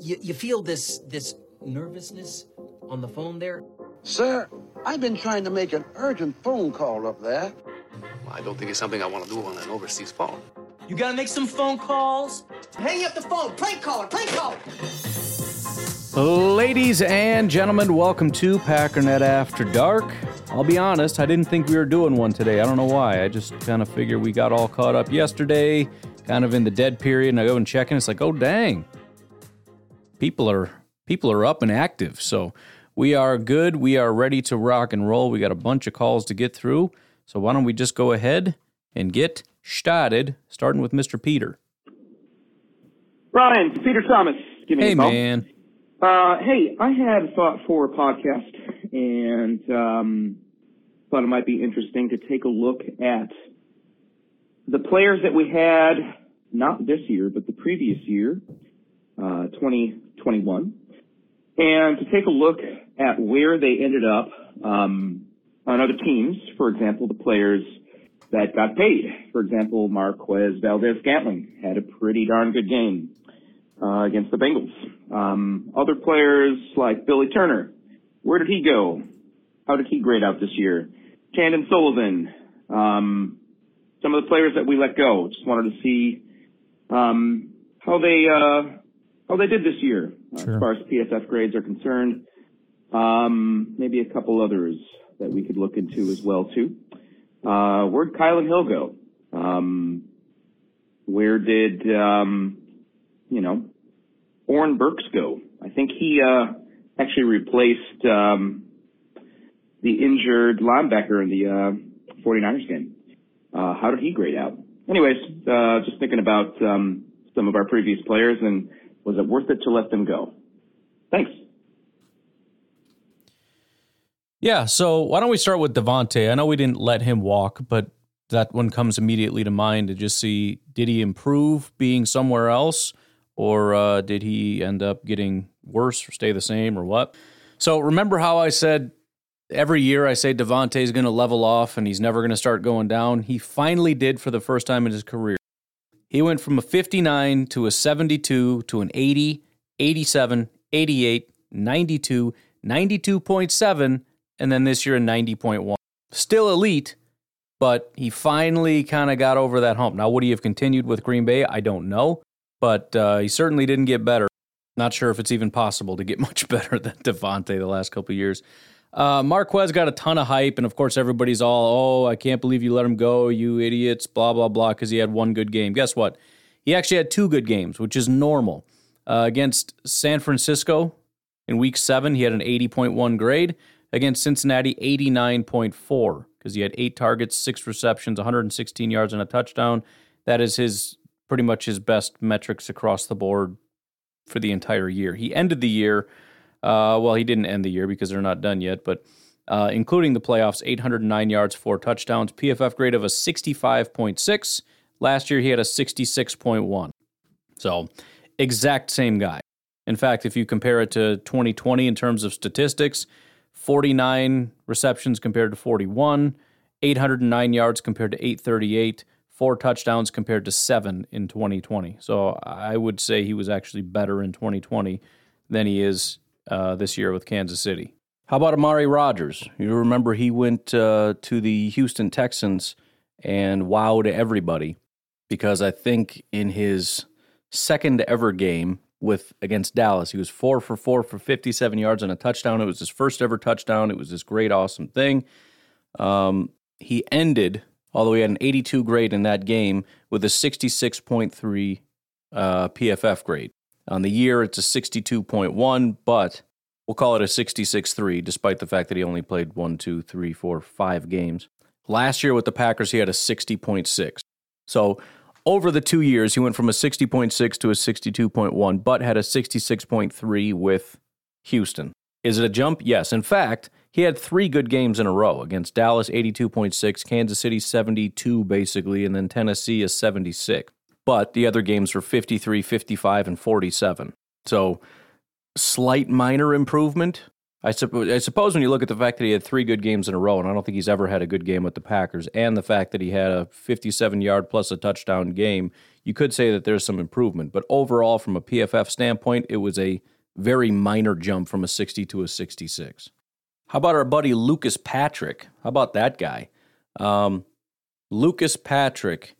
You, you feel this this nervousness on the phone there? Sir, I've been trying to make an urgent phone call up there. I don't think it's something I want to do on an overseas phone. You gotta make some phone calls. Hang up the phone. Prank caller. Prank caller. Ladies and gentlemen, welcome to Packernet After Dark. I'll be honest, I didn't think we were doing one today. I don't know why. I just kind of figured we got all caught up yesterday, kind of in the dead period, and I go and check, and it's like, oh dang, people are people are up and active. So we are good. We are ready to rock and roll. We got a bunch of calls to get through. So why don't we just go ahead and get started, starting with Mr. Peter. Brian, Peter Thomas. Give me Hey a call. man. Uh, hey, I had a thought for a podcast and um, thought it might be interesting to take a look at the players that we had, not this year, but the previous year, 2021, and to take a look at where they ended up um, on other teams. For example, the players that got paid. For example, Marquez Valdes-Scantling had a pretty darn good game uh, against the Bengals. Um, other players like Billy Turner, where did he go? How did he grade out this year? Chandon Sullivan, um, some of the players that we let go. Just wanted to see um, how they uh, how they did this year Sure. as far as PFF grades are concerned. Um, maybe a couple others that we could look into as well too. Uh, where'd Kylin Hill go? Um, where did um, you know Oren Burks go? I think he uh, actually replaced um, the injured linebacker in the uh, 49ers game. Uh, how did he grade out? Anyways, uh, just thinking about um, some of our previous players and was it worth it to let them go? Thanks. Yeah, so why don't we start with Davante? I know we didn't let him walk, but that one comes immediately to mind to just see did he improve being somewhere else, or uh, did he end up getting worse or stay the same, or what? So remember how I said every year I say Davante is going to level off and he's never going to start going down. He finally did for the first time in his career. He went from a 59 to a 72 to an 80, 87, 88, 92, 92.7, and then this year a 90.1. Still elite, but he finally kind of got over that hump. Now, would he have continued with Green Bay? I don't know, but uh, he certainly didn't get better. Not sure if it's even possible to get much better than Davante the last couple years. Uh, Marquez got a ton of hype, and of course, everybody's all, oh, I can't believe you let him go, you idiots, blah, blah, blah, because he had one good game. Guess what? He actually had two good games, which is normal. Uh, against San Francisco in week seven, he had an 80.1 grade. Against Cincinnati, 89.4, because he had eight targets, six receptions, 116 yards, and a touchdown. That is his pretty much his best metrics across the board for the entire year. He ended the year, uh, well, he didn't end the year because they're not done yet, but uh, including the playoffs, 809 yards, four touchdowns, PFF grade of a 65.6. Last year, he had a 66.1. So, exact same guy. In fact, if you compare it to 2020 in terms of statistics, 49 receptions compared to 41, 809 yards compared to 838, four touchdowns compared to seven in 2020. So I would say he was actually better in 2020 than he is uh, this year with Kansas City. How about Amari Rodgers? You remember he went uh, to the Houston Texans and wowed everybody because I think in his second ever game with against Dallas, he was four for four for 57 yards and a touchdown. It was his first ever touchdown. It was this great, awesome thing. Um, he ended, although he had an 82 grade in that game, with a 66.3 uh, PFF grade. On the year, it's a 62.1, but we'll call it a 66.3, despite the fact that he only played one, two, three, four, five games. Last year with the Packers, he had a 60.6. So over the two years, he went from a 60.6 to a 62.1, but had a 66.3 with Houston. Is it a jump? Yes. In fact, he had three good games in a row against Dallas, 82.6, Kansas City, 72, basically, and then Tennessee is 76 but the other games were 53, 55, and 47. So slight minor improvement. I, suppose, I suppose when you look at the fact that he had three good games in a row, and I don't think he's ever had a good game with the Packers, and the fact that he had a 57 yard plus a touchdown game, you could say that there's some improvement. But overall, from a PFF standpoint, it was a very minor jump from a 60 to a 66. How about our buddy Lucas Patrick? How about that guy? Um, Lucas Patrick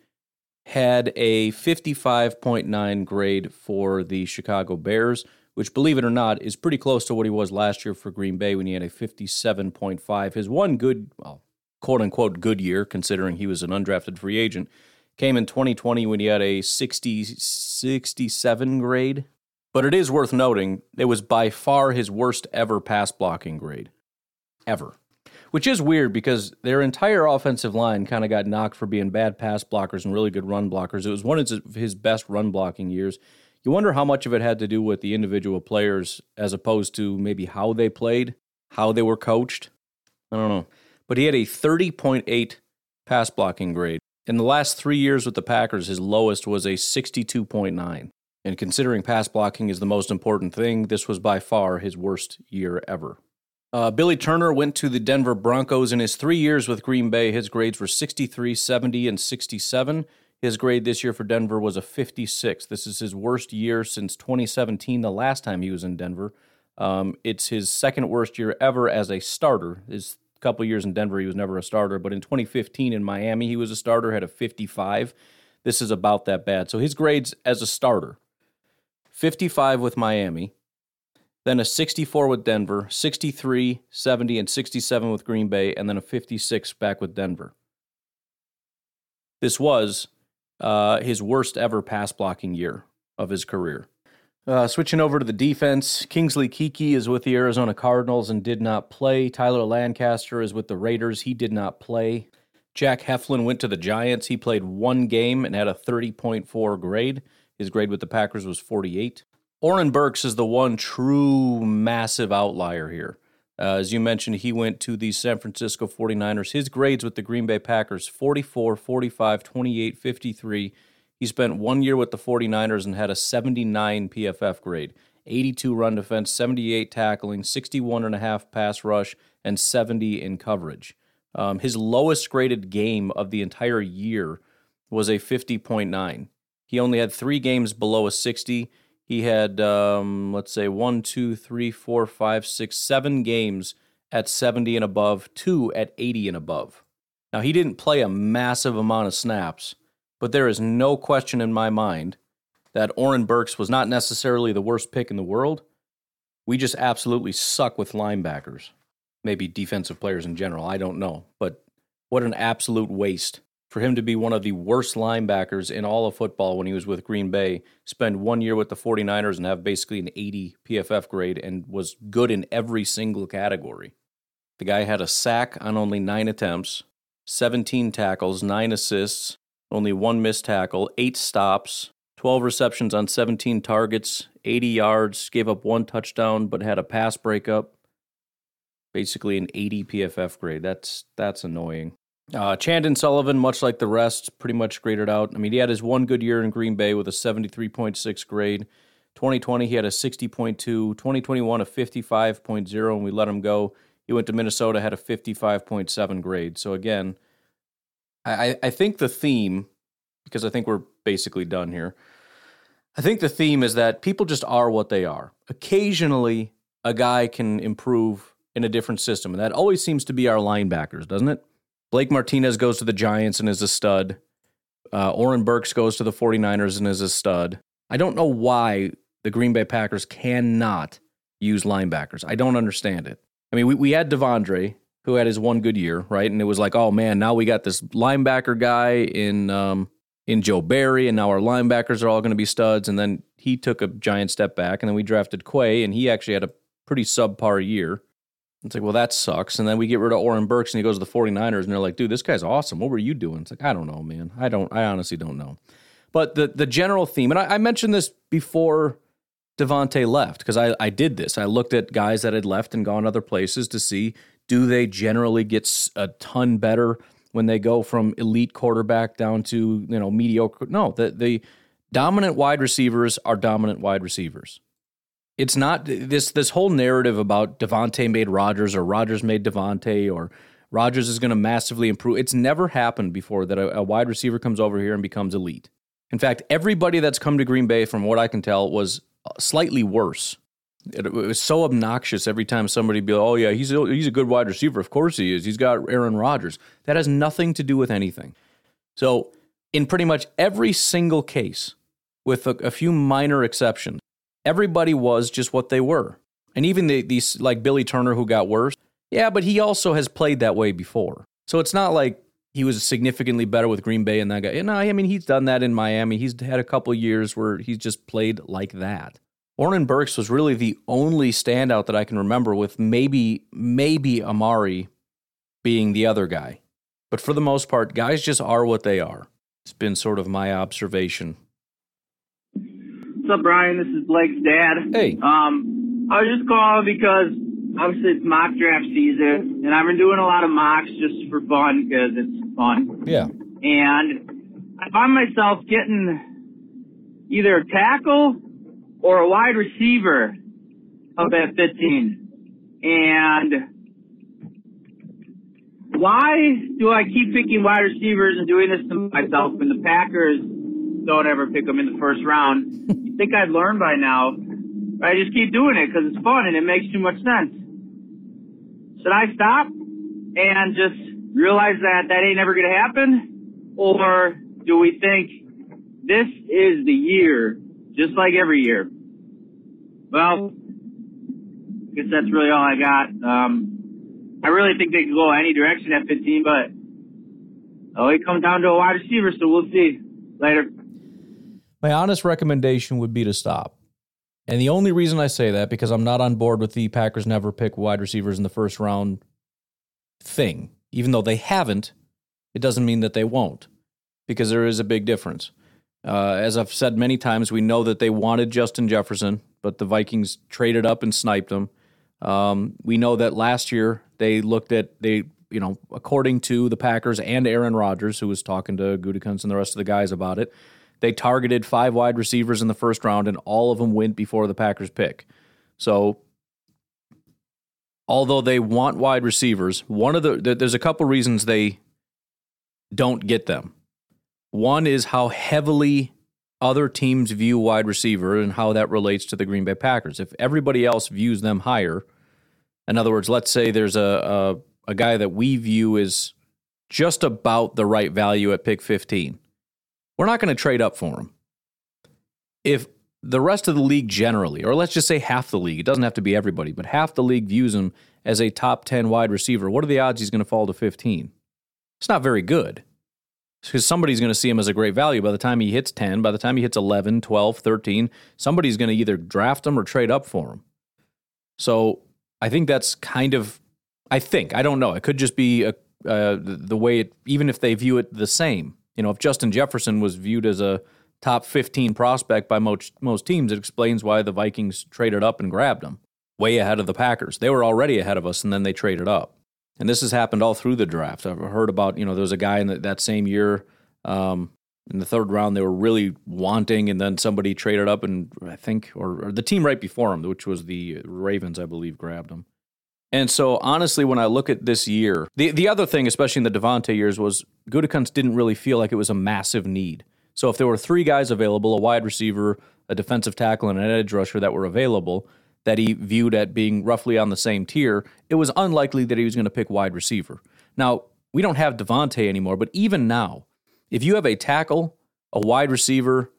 had a 55.9 grade for the Chicago Bears, which, believe it or not, is pretty close to what he was last year for Green Bay when he had a 57.5. His one good, well, quote unquote, good year, considering he was an undrafted free agent, came in 2020 when he had a 60, 67 grade. But it is worth noting, it was by far his worst ever pass blocking grade. Ever which is weird because their entire offensive line kind of got knocked for being bad pass blockers and really good run blockers. It was one of his best run blocking years. You wonder how much of it had to do with the individual players as opposed to maybe how they played, how they were coached. I don't know. But he had a 30.8 pass blocking grade. In the last three years with the Packers, his lowest was a 62.9. And considering pass blocking is the most important thing, this was by far his worst year ever. Uh, Billy Turner went to the Denver Broncos in his three years with Green Bay. His grades were 63, 70, and 67. His grade this year for Denver was a 56. This is his worst year since 2017, the last time he was in Denver. Um, it's his second worst year ever as a starter. His couple years in Denver, he was never a starter, but in 2015 in Miami, he was a starter, had a 55. This is about that bad. So his grades as a starter 55 with Miami, then a 64 with Denver, 63, 70, and 67 with Green Bay, and then a 56 back with Denver. This was uh, his worst ever pass blocking year of his career. Uh, switching over to the defense, Kingsley Keke is with the Arizona Cardinals and did not play. Tyler Lancaster is with the Raiders. He did not play. Jack Heflin went to the Giants. He played one game and had a 30.4 grade. His grade with the Packers was 48. Oren Burks is the one true massive outlier here. Uh, as you mentioned, he went to the San Francisco 49ers. His grades with the Green Bay Packers 44, 45, 28, 53. He spent one year with the 49ers and had a 79 PFF grade, 82 run defense, 78 tackling, 61 and a half pass rush, and 70 in coverage. Um, his lowest graded game of the entire year was a 50.9. He only had three games below a 60 he had, um, let's say, one, two, three, four, five, six, seven games at 70 and above, two at 80 and above. Now, he didn't play a massive amount of snaps, but there is no question in my mind that Oren Burks was not necessarily the worst pick in the world. We just absolutely suck with linebackers. Maybe defensive players in general. I don't know. But what an absolute waste for him to be one of the worst linebackers in all of football when he was with Green Bay, spend one year with the 49ers and have basically an 80 PFF grade and was good in every single category. The guy had a sack on only nine attempts, 17 tackles, nine assists, only one missed tackle, eight stops, 12 receptions on 17 targets, 80 yards, gave up one touchdown, but had a pass breakup. Basically an 80 PFF grade. That's that's annoying. Uh, Chandon Sullivan, much like the rest, pretty much graded out. I mean, he had his one good year in Green Bay with a 73.6 grade. 2020, he had a 60.2. 2021, a 55.0, and we let him go. He went to Minnesota, had a 55.7 grade. So, again, I, I think the theme, because I think we're basically done here, I think the theme is that people just are what they are. Occasionally, a guy can improve in a different system. And that always seems to be our linebackers, doesn't it? Blake Martinez goes to the Giants and is a stud. Uh, Oren Burks goes to the 49ers and is a stud. I don't know why the Green Bay Packers cannot use linebackers. I don't understand it. I mean, we, we had De'Vondre, who had his one good year, right? And it was like, oh man, now we got this linebacker guy in um, in Joe Barry, and now our linebackers are all going to be studs. And then he took a giant step back, and then we drafted Quay, and he actually had a pretty subpar year. It's like, well, that sucks. And then we get rid of Oren Burks, and he goes to the 49ers, and they're like, dude, this guy's awesome. What were you doing? It's like, I don't know, man. I don't. I honestly don't know. But the the general theme, and I, I mentioned this before Davante left because I, I did this. I looked at guys that had left and gone other places to see do they generally get a ton better when they go from elite quarterback down to you know mediocre. No, the the dominant wide receivers are dominant wide receivers. It's not this this whole narrative about Davante made Rodgers or Rodgers made Davante or Rodgers is going to massively improve. It's never happened before that a, a wide receiver comes over here and becomes elite. In fact, everybody that's come to Green Bay, from what I can tell, was uh, slightly worse. It, it was so obnoxious every time somebody be like, "Oh yeah, he's a, he's a good wide receiver. Of course he is. He's got Aaron Rodgers." That has nothing to do with anything. So, in pretty much every single case, with a, a few minor exceptions, everybody was just what they were. And even the, these like Billy Turner who got worse, yeah, but he also has played that way before. So it's not like he was significantly better with Green Bay and that guy. No, I mean he's done that in Miami. He's had a couple years where he's just played like that. Oren Burks was really the only standout that I can remember, with maybe maybe Amari being the other guy. But for the most part, guys just are what they are. It's been sort of my observation. What's up, Brian? This is Blake's dad. Hey. Um, I was just calling because obviously it's mock draft season, and I've been doing a lot of mocks just for fun because it's fun. Yeah. And I find myself getting either a tackle or a wide receiver up at 15. And why do I keep picking wide receivers and doing this to myself when the Packers don't ever pick them in the first round? you think I'd learn by now. I just keep doing it because it's fun and it makes too much sense. Should I stop and just realize that that ain't ever going to happen? Or do we think this is the year, just like every year? Well, I guess that's really all I got. Um, I really think they could go any direction at 15, but oh, it comes down to a wide receiver, so we'll see. Later. My honest recommendation would be to stop. And the only reason I say that because I'm not on board with the Packers never pick wide receivers in the first round thing. Even though they haven't, it doesn't mean that they won't because there is a big difference. Uh, as I've said many times, we know that they wanted Justin Jefferson, but the Vikings traded up and sniped him. Um, we know that last year they looked at they you know according to the Packers and Aaron Rodgers, who was talking to Gutekunst and the rest of the guys about it, they targeted five wide receivers in the first round, and all of them went before the Packers pick. So although they want wide receivers, one of the there's a couple reasons they don't get them. One is how heavily other teams view wide receiver and how that relates to the Green Bay Packers. If everybody else views them higher, in other words, let's say there's a, a, a guy that we view as just about the right value at pick 15, we're not going to trade up for him. If the rest of the league generally, or let's just say half the league, it doesn't have to be everybody, but half the league views him as a top 10 wide receiver, what are the odds he's going to fall to 15? It's not very good. Because somebody's going to see him as a great value. By the time he hits 10 by the time he hits 11 12 13 somebody's going to either draft him or trade up for him. So i think that's kind of i think i don't know. It could just be a, uh, the way it even if they view it the same you know if justin jefferson was viewed as a top 15 prospect by most, most teams it explains why the vikings traded up and grabbed him way ahead of the packers they were already ahead of us and then they traded up and this has happened all through the draft. I've heard about, you know, there was a guy in the, that same year um, in the third round they were really wanting, and then somebody traded up, and I think, or, or, the team right before him, which was the Ravens, I believe, grabbed him. And so, honestly, when I look at this year, the the other thing, especially in the Davante years, was Gutekunst didn't really feel like it was a massive need. So, if there were three guys available, a wide receiver, a defensive tackle, and an edge rusher that were available, that he viewed at being roughly on the same tier, it was unlikely that he was going to pick wide receiver. Now, we don't have Davante anymore, but even now, if you have a tackle, a wide receiver,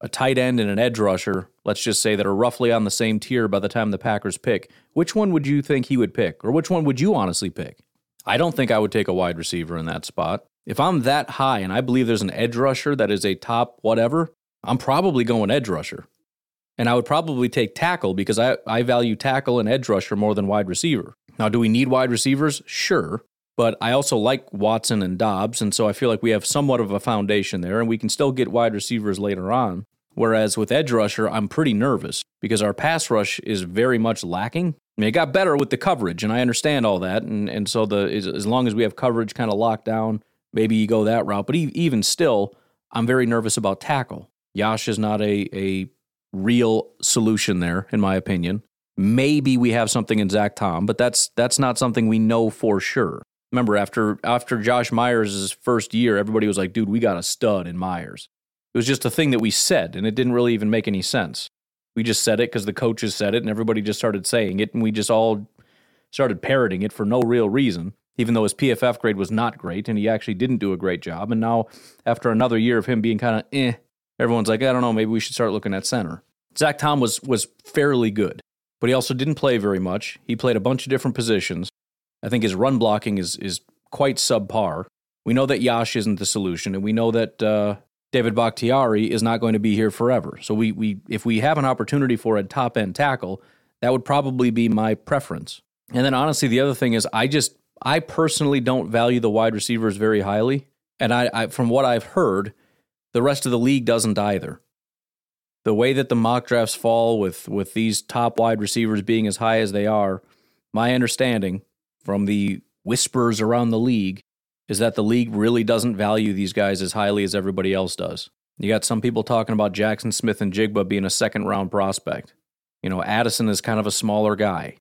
a tight end, and an edge rusher, let's just say that are roughly on the same tier by the time the Packers pick, which one would you think he would pick? Or which one would you honestly pick? I don't think I would take a wide receiver in that spot. If I'm that high and I believe there's an edge rusher that is a top whatever, I'm probably going edge rusher. And I would probably take tackle because I, I value tackle and edge rusher more than wide receiver. Now, do we need wide receivers? Sure. But I also like Watson and Doubs. And so I feel like we have somewhat of a foundation there and we can still get wide receivers later on. Whereas with edge rusher, I'm pretty nervous because our pass rush is very much lacking. I mean, it got better with the coverage, and I understand all that. And, and so the as, as long as we have coverage kind of locked down, maybe you go that route. But even still, I'm very nervous about tackle. Yosh is not a, a real solution there, in my opinion. Maybe we have something in Zach Tom, but that's that's not something we know for sure. Remember, after after Josh Myers' first year, everybody was like, dude, we got a stud in Myers. It was just a thing that we said, and it didn't really even make any sense. We just said it because the coaches said it, and everybody just started saying it, and we just all started parroting it for no real reason, even though his PFF grade was not great, and he actually didn't do a great job. And now, after another year of him being kind of eh, everyone's like, I don't know, maybe we should start looking at center. Zach Tom was was fairly good, but he also didn't play very much. He played a bunch of different positions. I think his run blocking is is quite subpar. We know that Yosh isn't the solution, and we know that uh, David Bakhtiari is not going to be here forever. So we we if we have an opportunity for a top end tackle, that would probably be my preference. And then honestly, the other thing is I just I personally don't value the wide receivers very highly, and I, I from what I've heard, the rest of the league doesn't either the way that the mock drafts fall with with these top wide receivers being as high as they are, my understanding from the whispers around the league is that the league really doesn't value these guys as highly as everybody else does. You got some people talking about Jaxon Smith-Njigba being a second round prospect. You know, Addison is kind of a smaller guy.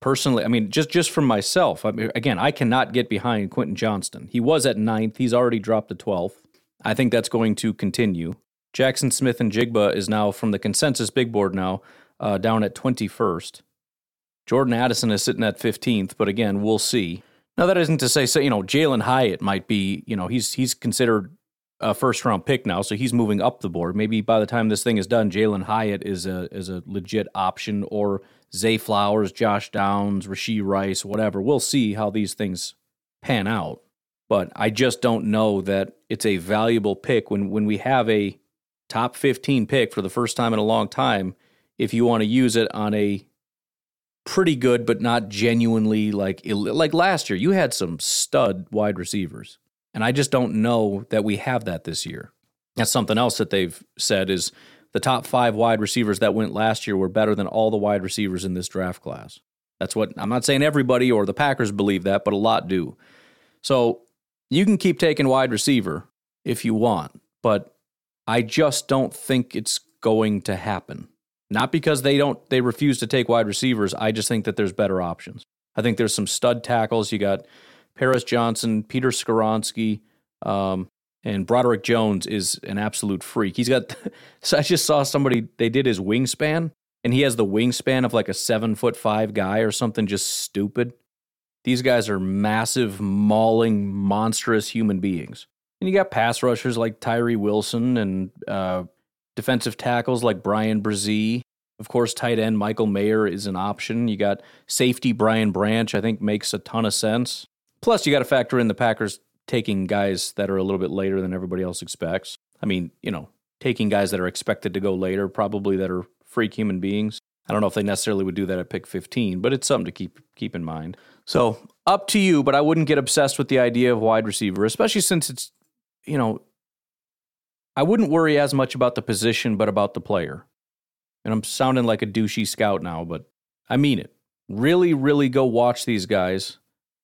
Personally, I mean, just just from myself, I mean, again, I cannot get behind Quentin Johnston. He was at ninth. He's already dropped to 12th. I think that's going to continue. Jaxon Smith-Njigba is now from the consensus big board now uh, down at 21st. Jordan Addison is sitting at 15th, but again, we'll see. Now that isn't to say, so, you know, Jalin Hyatt might be, you know, he's he's considered a first round pick now, so he's moving up the board. Maybe by the time this thing is done, Jalin Hyatt is a is a legit option, or Zay Flowers, Josh Downs, Rashee Rice, whatever. We'll see how these things pan out. But I just don't know that it's a valuable pick when when we have a top 15 pick for the first time in a long time if you want to use it on a pretty good but not genuinely like like last year you had some stud wide receivers and I just don't know that we have that this year. That's something else that they've said is the top 5 wide receivers that went last year were better than all the wide receivers in this draft class. That's what I'm not saying everybody or the Packers believe that, but a lot do. So, you can keep taking wide receiver if you want, but I just don't think it's going to happen. Not because they don't they refuse to take wide receivers. I just think that there's better options. I think there's some stud tackles. You got Paris Johnson, Peter Skoronski, um, and Broderick Jones is an absolute freak. He's got. so I just saw somebody they did his wingspan, and he has the wingspan of like a seven foot five guy or something just stupid. These guys are massive, mauling, monstrous human beings. And you got pass rushers like Tyree Wilson and uh, defensive tackles like Bryan Bresee. Of course, tight end Michael Mayer is an option. You got safety Brian Branch, I think makes a ton of sense. Plus, you got to factor in the Packers taking guys that are a little bit later than everybody else expects. I mean, you know, taking guys that are expected to go later, probably that are freak human beings. I don't know if they necessarily would do that at pick 15, but it's something to keep keep in mind. So, up to you, but I wouldn't get obsessed with the idea of wide receiver, especially since it's you know, I wouldn't worry as much about the position, but about the player. And I'm sounding like a douchey scout now, but I mean it. Really, really go watch these guys.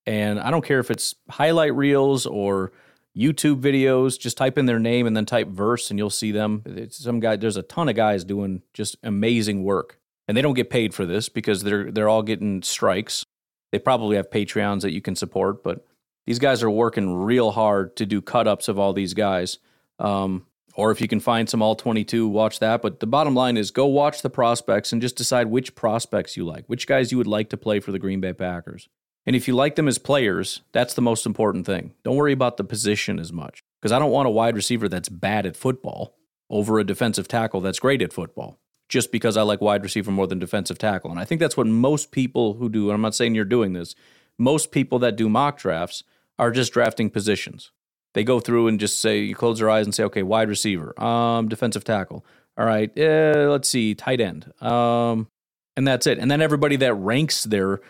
And I don't care if it's highlight reels or YouTube videos, just type in their name and then type verse and you'll see them. It's some guy there's a ton of guys doing just amazing work. And they don't get paid for this because they're they're all getting strikes. They probably have Patreons that you can support, but these guys are working real hard to do cut ups of all these guys. Um, Or if you can find some all 22, watch that. But the bottom line is go watch the prospects and just decide which prospects you like, which guys you would like to play for the Green Bay Packers. And if you like them as players, that's the most important thing. Don't worry about the position as much because I don't want a wide receiver that's bad at football over a defensive tackle that's great at football just because I like wide receiver more than defensive tackle. And I think that's what most people who do, and I'm not saying you're doing this, most people that do mock drafts are just drafting positions. They go through and just say, you close your eyes and say, okay, wide receiver, um, defensive tackle. All right, uh, let's see, tight end. Um, and that's it. And then everybody that ranks their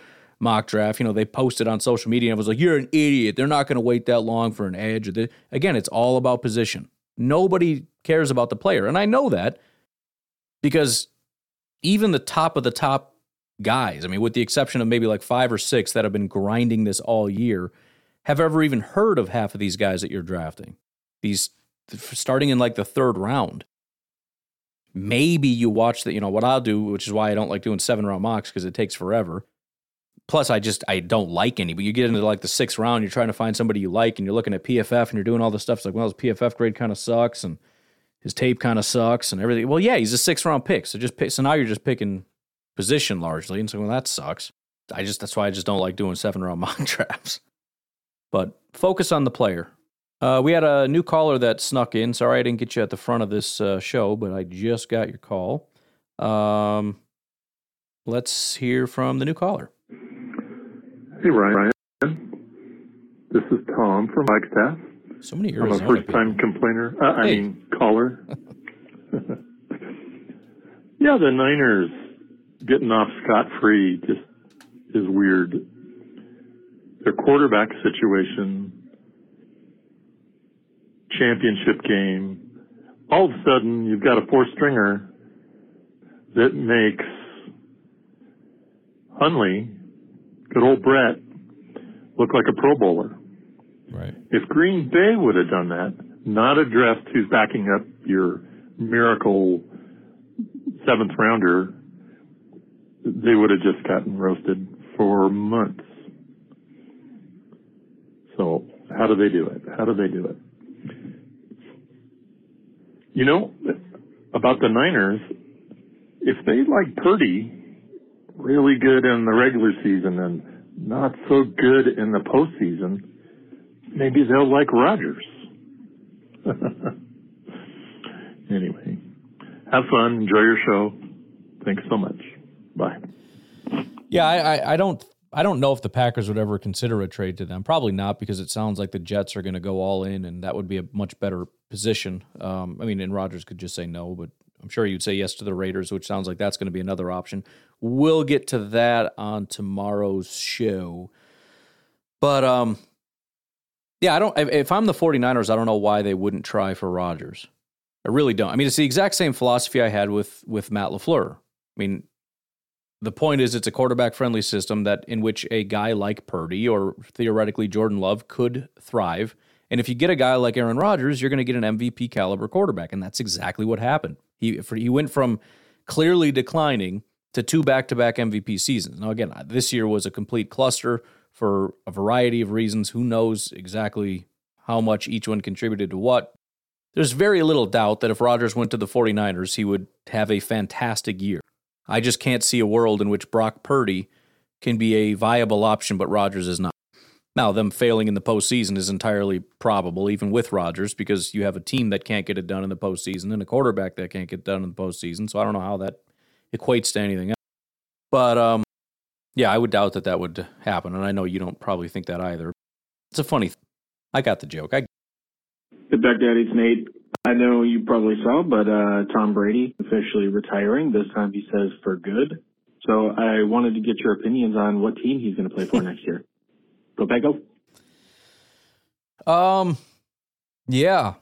mock draft, you know, they posted on social media and was like, you're an idiot. They're not going to wait that long for an edge. Again, it's all about position. Nobody cares about the player. And I know that because even the top of the top guys, I mean, with the exception of maybe like five or six that have been grinding this all year, have ever even heard of half of these guys that you're drafting. These starting in like the third round. Maybe you watch that, you know, what I'll do, which is why I don't like doing seven round mocks because it takes forever. Plus, I just I don't like any. But you get into like the sixth round, you're trying to find somebody you like, and you're looking at PFF and you're doing all this stuff. It's like, well, his PFF grade kind of sucks, and his tape kind of sucks, and everything. Well, yeah, he's a sixth round pick, so just pick, so now you're just picking position largely, and so well, that sucks. I just that's why I just don't like doing seven round mock drafts. But focus on the player. Uh, we had a new caller that snuck in. Sorry I didn't get you at the front of this uh, show, but I just got your call. Um, let's hear from the new caller. Hey, Ryan. This is Tom from Flagstaff. So many I'm a first time complainer. Uh, I mean, caller. yeah, the Niners getting off scot free just is weird. Their quarterback situation, championship game, all of a sudden you've got a four stringer that makes Hundley, good old Brett, look like a Pro Bowler. Right. If Green Bay would have done that, not addressed who's backing up your miracle seventh rounder, they would have just gotten roasted for months. So how do they do it? How do they do it? You know, about the Niners, if they like Purdy really good in the regular season and not so good in the postseason, maybe they'll like Rodgers. anyway, have fun. Enjoy your show. Thanks so much. Bye. Yeah, I, I, I don't I don't know if the Packers would ever consider a trade to them. Probably not because it sounds like the Jets are going to go all in, and that would be a much better position. Um, I mean, and Rodgers could just say no, but I'm sure you'd say yes to the Raiders, which sounds like that's going to be another option. We'll get to that on tomorrow's show. But um, yeah, I don't. If, I'm the 49ers, I don't know why they wouldn't try for Rodgers. I really don't. I mean, it's the exact same philosophy I had with with Matt LaFleur. I mean, the point is it's a quarterback friendly system that in which a guy like Purdy or theoretically Jordan Love could thrive. And if you get a guy like Aaron Rodgers, you're going to get an MVP caliber quarterback, and that's exactly what happened. He he went from clearly declining to two back to back MVP seasons. Now again, this year was a complete cluster for a variety of reasons. Who knows exactly how much each one contributed to what? There's very little doubt that if Rodgers went to the 49ers, he would have a fantastic year. I just can't see a world in which Brock Purdy can be a viable option, but Rodgers is not. Now, them failing in the postseason is entirely probable, even with Rodgers, because you have a team that can't get it done in the postseason and a quarterback that can't get done in the postseason. So I don't know how that equates to anything else. But um, yeah, I would doubt that that would happen, and I know you don't probably think that either. It's a funny. I got the joke. I The Duck Daddy's Nate. I know you probably saw, but uh, Tom Brady officially retiring. This time he says for good. So I wanted to get your opinions on what team he's going to play for next year. Go Pack go. Um, yeah,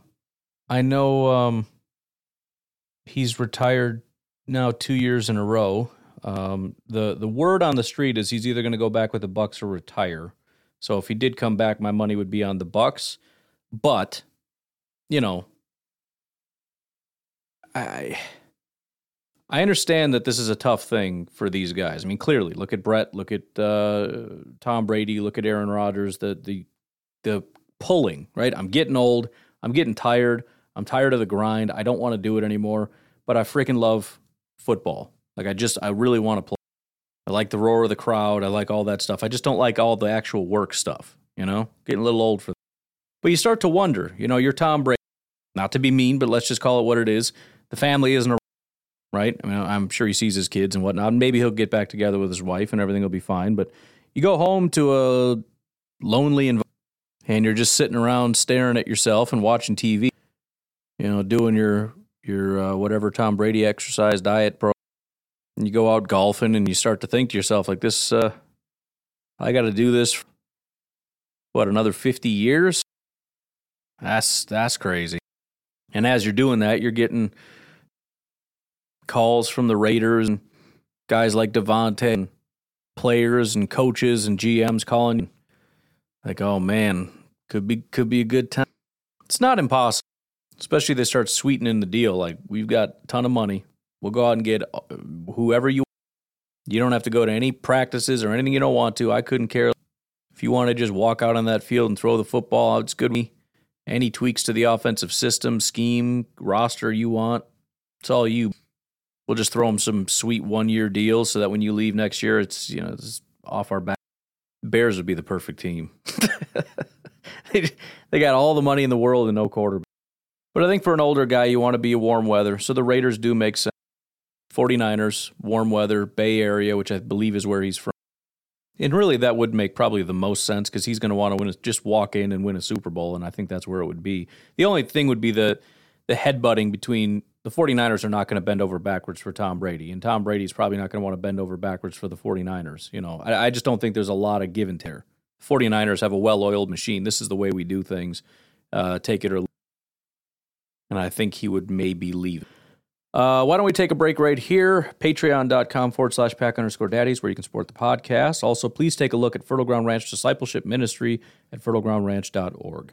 I know. Um, he's retired now two years in a row. Um, the the word on the street is he's either going to go back with the Bucs or retire. So if he did come back, my money would be on the Bucs. But you know, I I understand that this is a tough thing for these guys. I mean, clearly, look at Brett, look at uh, Tom Brady, look at Aaron Rodgers. The the the pulling right. I'm getting old. I'm getting tired. I'm tired of the grind. I don't want to do it anymore, but I freaking love football. Like I just I really want to play. I like the roar of the crowd. I like all that stuff. I just don't like all the actual work stuff, you know? Getting a little old for that. But you start to wonder, you know, you're Tom Brady. Not to be mean, but let's just call it what it is. The family isn't a right? I mean, I'm sure he sees his kids and whatnot. Maybe he'll get back together with his wife and everything will be fine. But you go home to a lonely environment and you're just sitting around staring at yourself and watching TV, you know, doing your your uh, whatever Tom Brady exercise diet program. And you go out golfing and you start to think to yourself like this. Uh, I got to do this. What another fifty years? That's that's crazy. And as you're doing that, you're getting calls from the Raiders and guys like Davante and players and coaches and GMs calling like, oh man, could be could be a good time. It's not impossible. Especially they start sweetening the deal. Like we've got a ton of money. We'll go out and get uh, whoever you. You don't have to go to any practices or anything you don't want to. I couldn't care if you want to just walk out on that field and throw the football. It's good. Me. Any tweaks to the offensive system, scheme, roster you want, it's all you. We'll just throw them some sweet one year deals so that when you leave next year, it's you know it's off our back. Bears would be the perfect team. they got all the money in the world and no quarterback. But I think for an older guy, you want to be a warm weather. So the Raiders do make sense. 49ers, warm weather, Bay Area, which I believe is where he's from. And really, that would make probably the most sense because he's going to want to win, a, just walk in and win a Super Bowl, and I think that's where it would be. The only thing would be the the headbutting between the 49ers are not going to bend over backwards for Tom Brady, and Tom Brady's probably not going to want to bend over backwards for the 49ers. You know, I, I just don't think there's a lot of give and tear. 49ers have a well oiled machine. This is the way we do things. Uh, take it or leave. And I think he would maybe leave. Uh, why don't we take a break right here? Patreon.com forward slash pack underscore daddies, where you can support the podcast. Also, please take a look at Fertile Ground Ranch Discipleship Ministry at fertilegroundranch.org.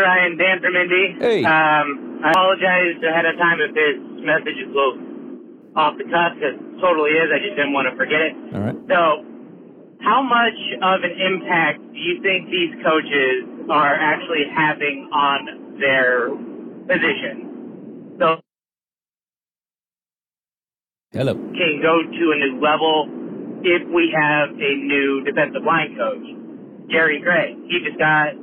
Ryan, Dan from Indy. Hey. Um, I apologize ahead of time if this message is a little off the cuff, because it totally is. I just didn't want to forget it. All right. So, how much of an impact do you think these coaches are actually having on their position. So Hello. can go to a new level if we have a new defensive line coach. Jerry Gray, he just got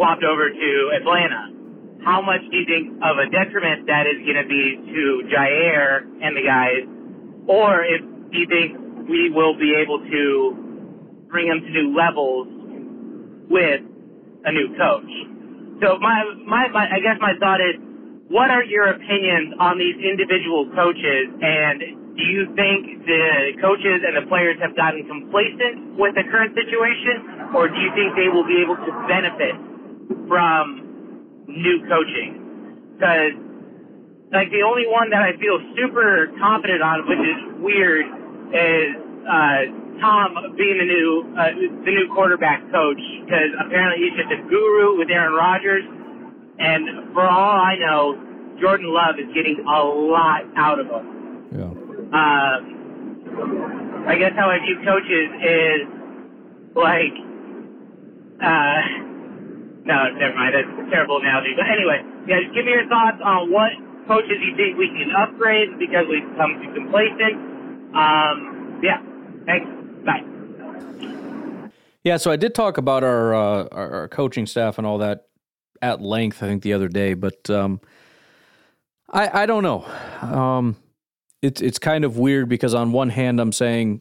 swapped over to Atlanta. How much do you think of a detriment that is going to be to Jaire and the guys? Or if do you think we will be able to bring them to new levels with a new coach? So my, my, my I guess my thought is, what are your opinions on these individual coaches and do you think the coaches and the players have gotten complacent with the current situation, or do you think they will be able to benefit from new coaching? Because, like, the only one that I feel super confident on, which is weird, is uh, Tom being the new uh, the new quarterback coach. Because apparently he's just a guru with Aaron Rodgers, and for all I know, Jordan Love is getting a lot out of him. Yeah. Um, I guess how I view coaches is like, uh, no, never mind. That's a terrible analogy. But anyway, yeah, give me your thoughts on what coaches you think we can upgrade because we've become too complacent. Um, yeah. Thanks. Bye. Yeah, so I did talk about our, uh, our our coaching staff and all that at length. I think the other day, but um, I I don't know. Um, it's it's kind of weird because on one hand I'm saying,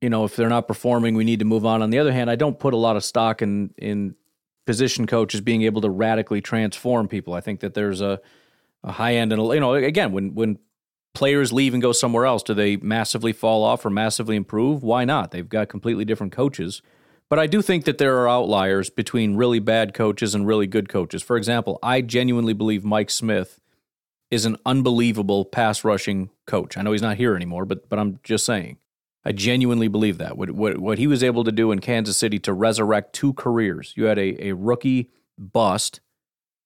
you know, if they're not performing, we need to move on. On the other hand, I don't put a lot of stock in in position coaches being able to radically transform people. I think that there's a a high end and you know again when when players leave and go somewhere else, do they massively fall off or massively improve? Why not? They've got completely different coaches. But I do think that there are outliers between really bad coaches and really good coaches. For example, I genuinely believe Mike Smith is an unbelievable pass rushing coach. I know he's not here anymore, but but I'm just saying. I genuinely believe that. What, what, what he was able to do in Kansas City to resurrect two careers. You had a, a rookie bust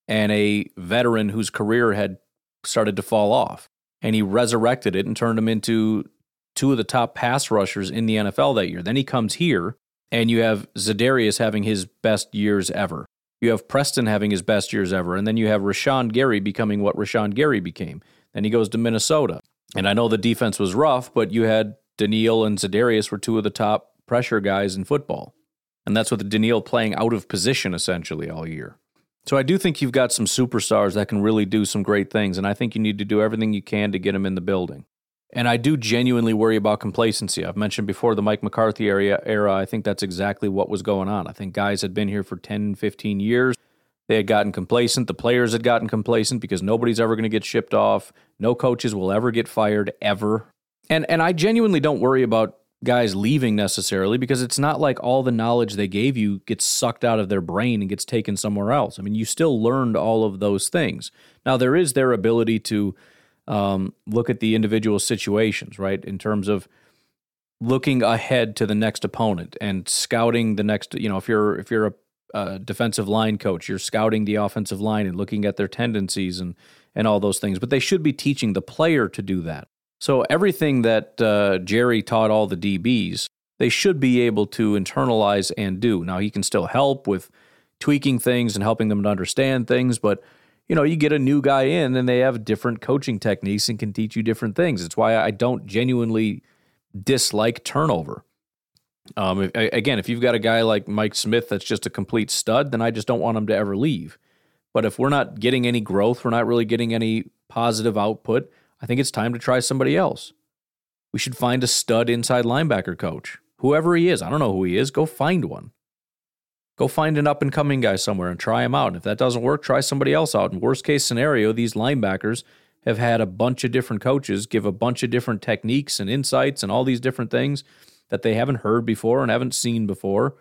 and a veteran whose career had started to fall off. And he resurrected it and turned him into two of the top pass rushers in the NFL that year. Then he comes here, and you have Za'Darius having his best years ever. You have Preston having his best years ever. And then you have Rashan Gary becoming what Rashan Gary became. Then he goes to Minnesota. And I know the defense was rough, but you had Danielle and Za'Darius were two of the top pressure guys in football. And that's with Danielle playing out of position essentially all year. So I do think you've got some superstars that can really do some great things. And I think you need to do everything you can to get them in the building. And I do genuinely worry about complacency. I've mentioned before the Mike McCarthy area, era. I think that's exactly what was going on. I think guys had been here for 10, 15 years. They had gotten complacent. The players had gotten complacent because nobody's ever going to get shipped off. No coaches will ever get fired, ever. And and I genuinely don't worry about guys leaving necessarily because it's not like all the knowledge they gave you gets sucked out of their brain and gets taken somewhere else. I mean, you still learned all of those things. Now there is their ability to um, look at the individual situations, right? In terms of looking ahead to the next opponent and scouting the next. You know, if you're if you're a, a defensive line coach, you're scouting the offensive line and looking at their tendencies and and all those things. But they should be teaching the player to do that. So everything that uh, Jerry taught all the DBs, they should be able to internalize and do. Now he can still help with tweaking things and helping them to understand things, but you know, you get a new guy in and they have different coaching techniques and can teach you different things. It's why I don't genuinely dislike turnover. Um, if, again, if you've got a guy like Mike Smith that's just a complete stud, then I just don't want him to ever leave. But if we're not getting any growth, we're not really getting any positive output, I think it's time to try somebody else. We should find a stud inside linebacker coach. Whoever he is, I don't know who he is, go find one. Go find an up and coming guy somewhere and try him out. And if that doesn't work, try somebody else out. In worst case scenario, these linebackers have had a bunch of different coaches give a bunch of different techniques and insights and all these different things that they haven't heard before and haven't seen before.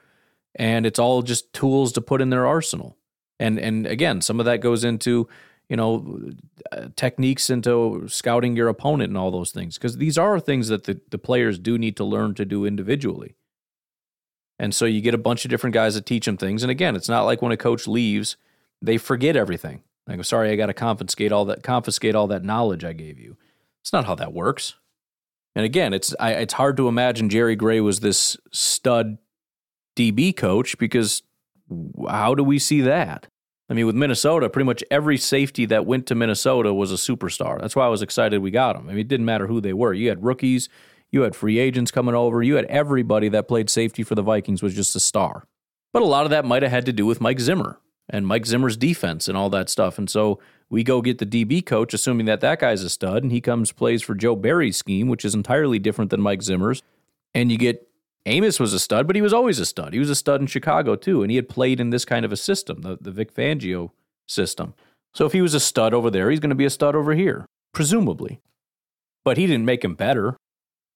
And it's all just tools to put in their arsenal. And and again, some of that goes into you know, uh, techniques into scouting your opponent and all those things. Because these are things that the, the players do need to learn to do individually. And so you get a bunch of different guys that teach them things. And again, it's not like when a coach leaves, they forget everything. I go, sorry, I got to confiscate all that confiscate all that knowledge I gave you. It's not how that works. And again, it's I, it's hard to imagine Jerry Gray was this stud DB coach because how do we see that? I mean, with Minnesota, pretty much every safety that went to Minnesota was a superstar. That's why I was excited we got them. I mean, it didn't matter who they were. You had rookies, you had free agents coming over, you had everybody that played safety for the Vikings was just a star. But a lot of that might have had to do with Mike Zimmer and Mike Zimmer's defense and all that stuff. And so we go get the DB coach, assuming that that guy's a stud, and he comes plays for Joe Barry's scheme, which is entirely different than Mike Zimmer's. And you get Amos was a stud, but he was always a stud. He was a stud in Chicago too, and he had played in this kind of a system, the, the Vic Fangio system. So if he was a stud over there, he's going to be a stud over here, presumably. But he didn't make him better,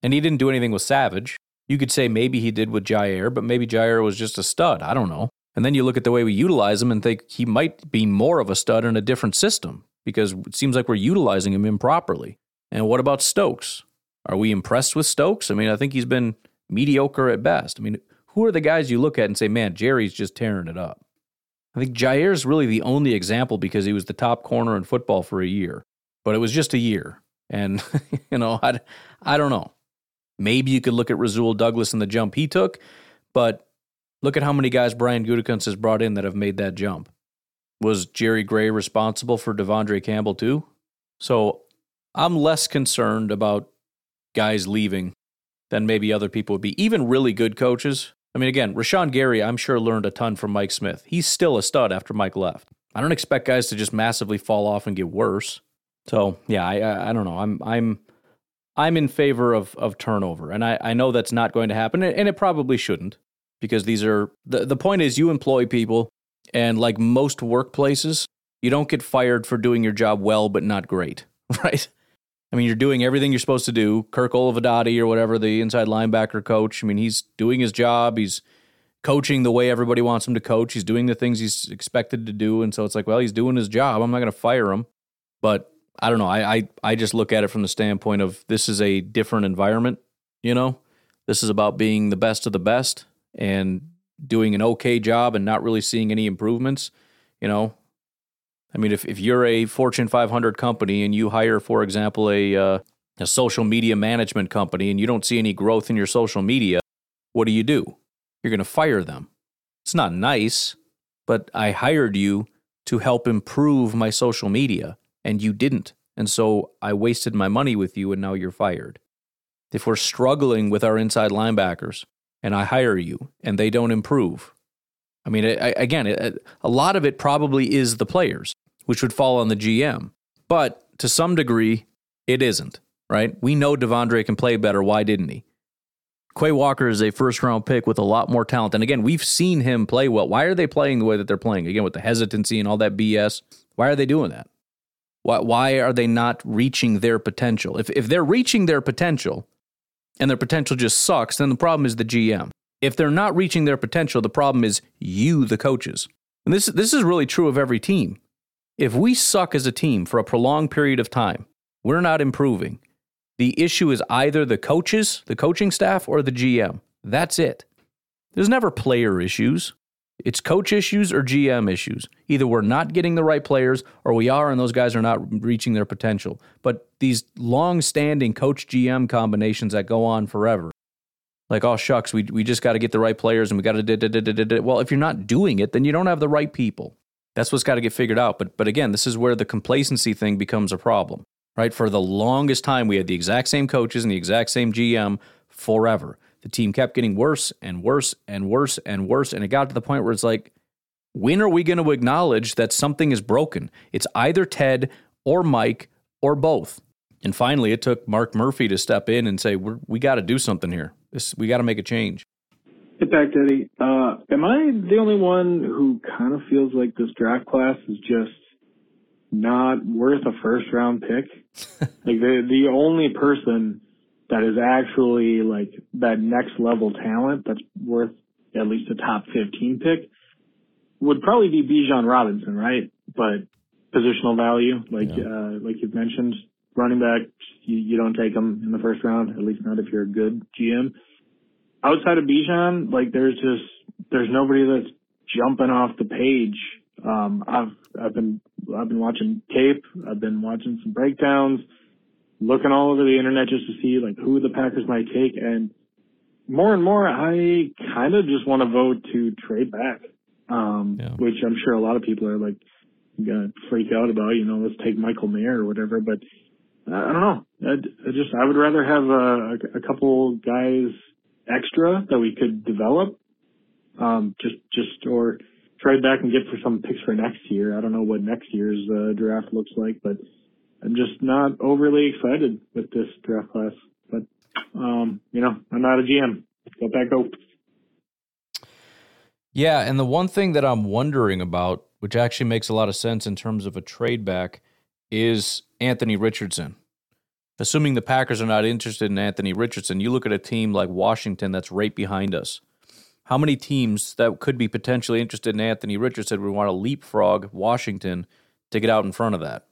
and he didn't do anything with Savage. You could say maybe he did with Jaire, but maybe Jaire was just a stud. I don't know. And then you look at the way we utilize him and think he might be more of a stud in a different system because it seems like we're utilizing him improperly. And what about Stokes? Are we impressed with Stokes? I mean, I think he's been mediocre at best. I mean, who are the guys you look at and say, man, Jerry's just tearing it up? I think Jaire's really the only example because he was the top corner in football for a year, but it was just a year. And, you know, I, I don't know. Maybe you could look at Rasul Douglas and the jump he took, but look at how many guys Brian Gutekunst has brought in that have made that jump. Was Jerry Gray responsible for De'Vondre Campbell too? So I'm less concerned about guys leaving than maybe other people would be. Even really good coaches. I mean, again, Rashan Gary, I'm sure learned a ton from Mike Smith. He's still a stud after Mike left. I don't expect guys to just massively fall off and get worse. So yeah, I I, I don't know. I'm I'm I'm in favor of of turnover, and I I know that's not going to happen, and it probably shouldn't because these are the the point is you employ people, and like most workplaces, you don't get fired for doing your job well but not great, right? I mean, you're doing everything you're supposed to do. Kirk Olivadotti or whatever, the inside linebacker coach. I mean, he's doing his job. He's coaching the way everybody wants him to coach. He's doing the things he's expected to do. And so it's like, well, he's doing his job. I'm not going to fire him. But I don't know. I, I I just look at it from the standpoint of this is a different environment. You know, this is about being the best of the best and doing an okay job and not really seeing any improvements. You know, I mean, if, if you're a Fortune 500 company and you hire, for example, a, uh, a social media management company and you don't see any growth in your social media, what do you do? You're going to fire them. It's not nice, but I hired you to help improve my social media and you didn't. And so I wasted my money with you and now you're fired. If we're struggling with our inside linebackers and I hire you and they don't improve, I mean, again, a lot of it probably is the players, which would fall on the GM. But to some degree, it isn't, right? We know De'Vondre can play better. Why didn't he? Quay Walker is a first round pick with a lot more talent. And again, we've seen him play well. Why are they playing the way that they're playing? Again, with the hesitancy and all that BS. Why are they doing that? Why, why are they not reaching their potential? If, if they're reaching their potential and their potential just sucks, then the problem is the GM. If they're not reaching their potential, the problem is you, the coaches. And this, this is really true of every team. If we suck as a team for a prolonged period of time, we're not improving. The issue is either the coaches, the coaching staff, or the GM. That's it. There's never player issues. It's coach issues or GM issues. Either we're not getting the right players or we are and those guys are not reaching their potential. But these long standing coach GM combinations that go on forever like, oh shucks, we we just got to get the right players and we got to. Well, if you're not doing it, then you don't have the right people. That's what's got to get figured out. But but again, this is where the complacency thing becomes a problem, right? For the longest time, we had the exact same coaches and the exact same GM forever. The team kept getting worse and worse and worse and worse, and it got to the point where it's like, when are we going to acknowledge that something is broken? It's either Ted or Mike or both. And finally, it took Mark Murphy to step in and say, "We got to do something here." This, we got to make a change. Hey, Pack Daddy. Uh, am I the only one who kind of feels like this draft class is just not worth a first round pick? like the the only person that is actually like that next level talent that's worth at least a top 15 pick would probably be Bijan Robinson, right? But positional value, like yeah. uh, like you've mentioned, running back, you, you don't take them in the first round, at least not if you're a good GM outside of Bijan, like there's just there's nobody that's jumping off the page. Um, I've I've been I've been watching tape. I've been watching some breakdowns, looking all over the internet just to see like who the Packers might take, and more and more I kind of just want to vote to trade back. um, yeah. which I'm sure a lot of people are like gonna freak out about. You know, let's take Michael Mayer or whatever. But I don't know. I, I just I would rather have a, a couple guys extra that we could develop. Um, just just or trade back and get for some picks for next year. I don't know what next year's uh, draft looks like, but I'm just not overly excited with this draft class. But um, you know, I'm not a GM. Go back go. Yeah, and the one thing that I'm wondering about, which actually makes a lot of sense in terms of a trade back, is Anthony Richardson. Assuming the Packers are not interested in Anthony Richardson, you look at a team like Washington that's right behind us. How many teams that could be potentially interested in Anthony Richardson would want to leapfrog Washington to get out in front of that?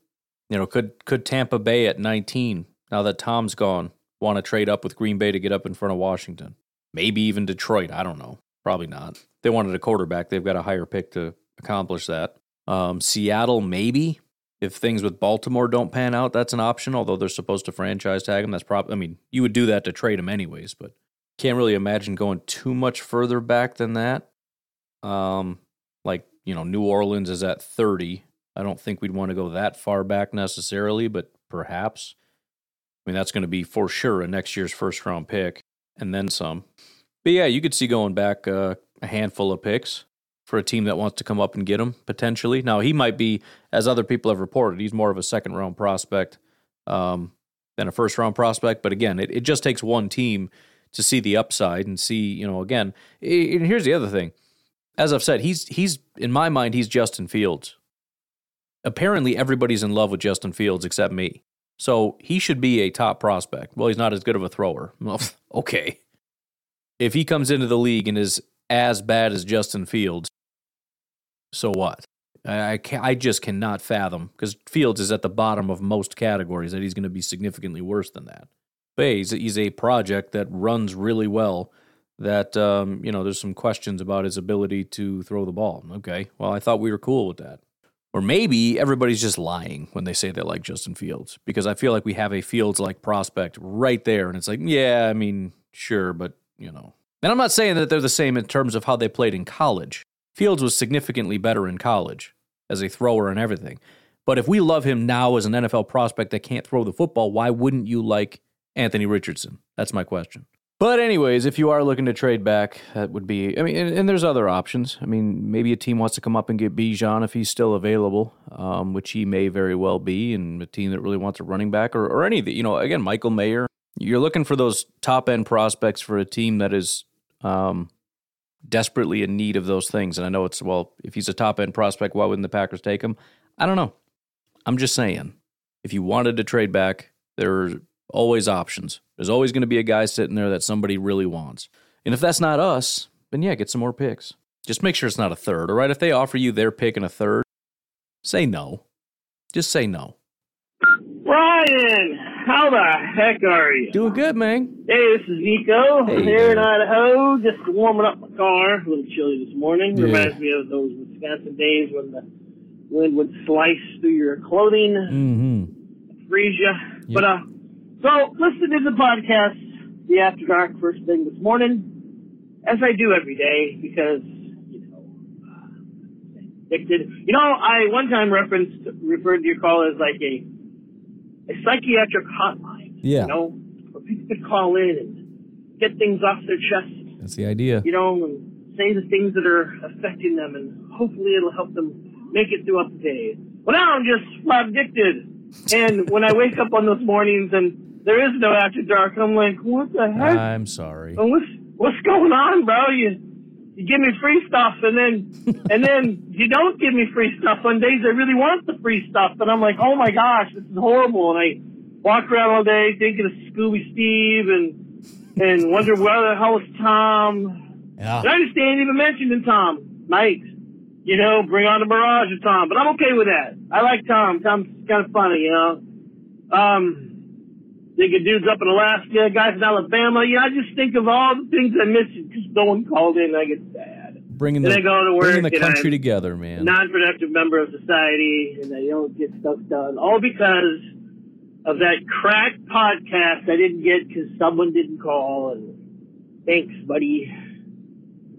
You know, could could Tampa Bay at 19, now that Tom's gone, want to trade up with Green Bay to get up in front of Washington? Maybe even Detroit. I don't know. Probably not. They wanted a quarterback. They've got a higher pick to accomplish that. Um, Seattle, maybe. If things with Baltimore don't pan out, that's an option. Although they're supposed to franchise tag him, that's probably. I mean, you would do that to trade him anyways, but can't really imagine going too much further back than that. Um, like you know, New Orleans is at thirty. I don't think we'd want to go that far back necessarily, but perhaps. I mean, that's going to be for sure a next year's first round pick and then some. But yeah, you could see going back uh, a handful of picks for a team that wants to come up and get him potentially. Now he might be, as other people have reported, he's more of a second round prospect um, than a first round prospect. But again, it, it just takes one team to see the upside and see, you know, again. And here's the other thing, as I've said, he's he's in my mind he's Justin Fields. Apparently, everybody's in love with Justin Fields except me. So he should be a top prospect. Well, he's not as good of a thrower. Okay. If he comes into the league and is as bad as Justin Fields, so what? I, can, I just cannot fathom because Fields is at the bottom of most categories that he's going to be significantly worse than that. But he's, he's a project that runs really well. That um, you know, there's some questions about his ability to throw the ball. Okay, well, I thought we were cool with that. Or maybe everybody's just lying when they say they like Justin Fields because I feel like we have a Fields like prospect right there. And it's like, yeah, I mean, sure, but, you know. And I'm not saying that they're the same in terms of how they played in college. Fields was significantly better in college as a thrower and everything. But if we love him now as an NFL prospect that can't throw the football, why wouldn't you like Anthony Richardson? That's my question. But anyways, if you are looking to trade back, that would be. I mean, and, and, there's other options. I mean, maybe a team wants to come up and get Bijan if he's still available, um, which he may very well be, and a team that really wants a running back or, or any. You know, again, Michael Mayer. You're looking for those top end prospects for a team that is um, desperately in need of those things. And I know it's well, if he's a top end prospect, why wouldn't the Packers take him? I don't know. I'm just saying, if you wanted to trade back, there are Always options. There's always going to be a guy sitting there that somebody really wants. And if that's not us, then yeah, get some more picks. Just make sure it's not a third, all right? If they offer you their pick and a third, say no. Just say no. Ryan, how the heck are you? Doing good, man. Hey, this is Nico hey, here in Idaho, just warming up my car. A little chilly this morning. Yeah. Reminds me of those Wisconsin days when the wind would slice through your clothing, mm-hmm. freeze you. Yep. But uh, so, listening to the podcast, the After Dark, first thing this morning, as I do every day, because, you know, uh, addicted. You know, I one time referenced, referred to your call as like a, a psychiatric hotline. Yeah. You know, where people could call in and get things off their chest. That's the idea. You know, and say the things that are affecting them, and hopefully it'll help them make it throughout the day. Well, now I'm just addicted. And when I wake up on those mornings and there is no after dark. I'm like, what the heck? I'm sorry. what's what's going on, bro? You you give me free stuff, and then and then you don't give me free stuff on days I really want the free stuff, and I'm like, oh my gosh, this is horrible. And I walk around all day thinking of Scooby Steve and and wonder where the hell is Tom. Yeah. And I understand even mentioning Tom, Mike. You know, bring on the barrage of Tom, but I'm okay with that. I like Tom. Tom's kind of funny, you know. Um, Thinking dudes up in Alaska, guys in Alabama. Yeah, I just think of all the things I miss because no one called in. I get sad. Bringing the, I go to work bringing the country together, man. Non-productive member of society, and I don't get stuff done. All because of that crack podcast I didn't get because someone didn't call. And thanks, buddy.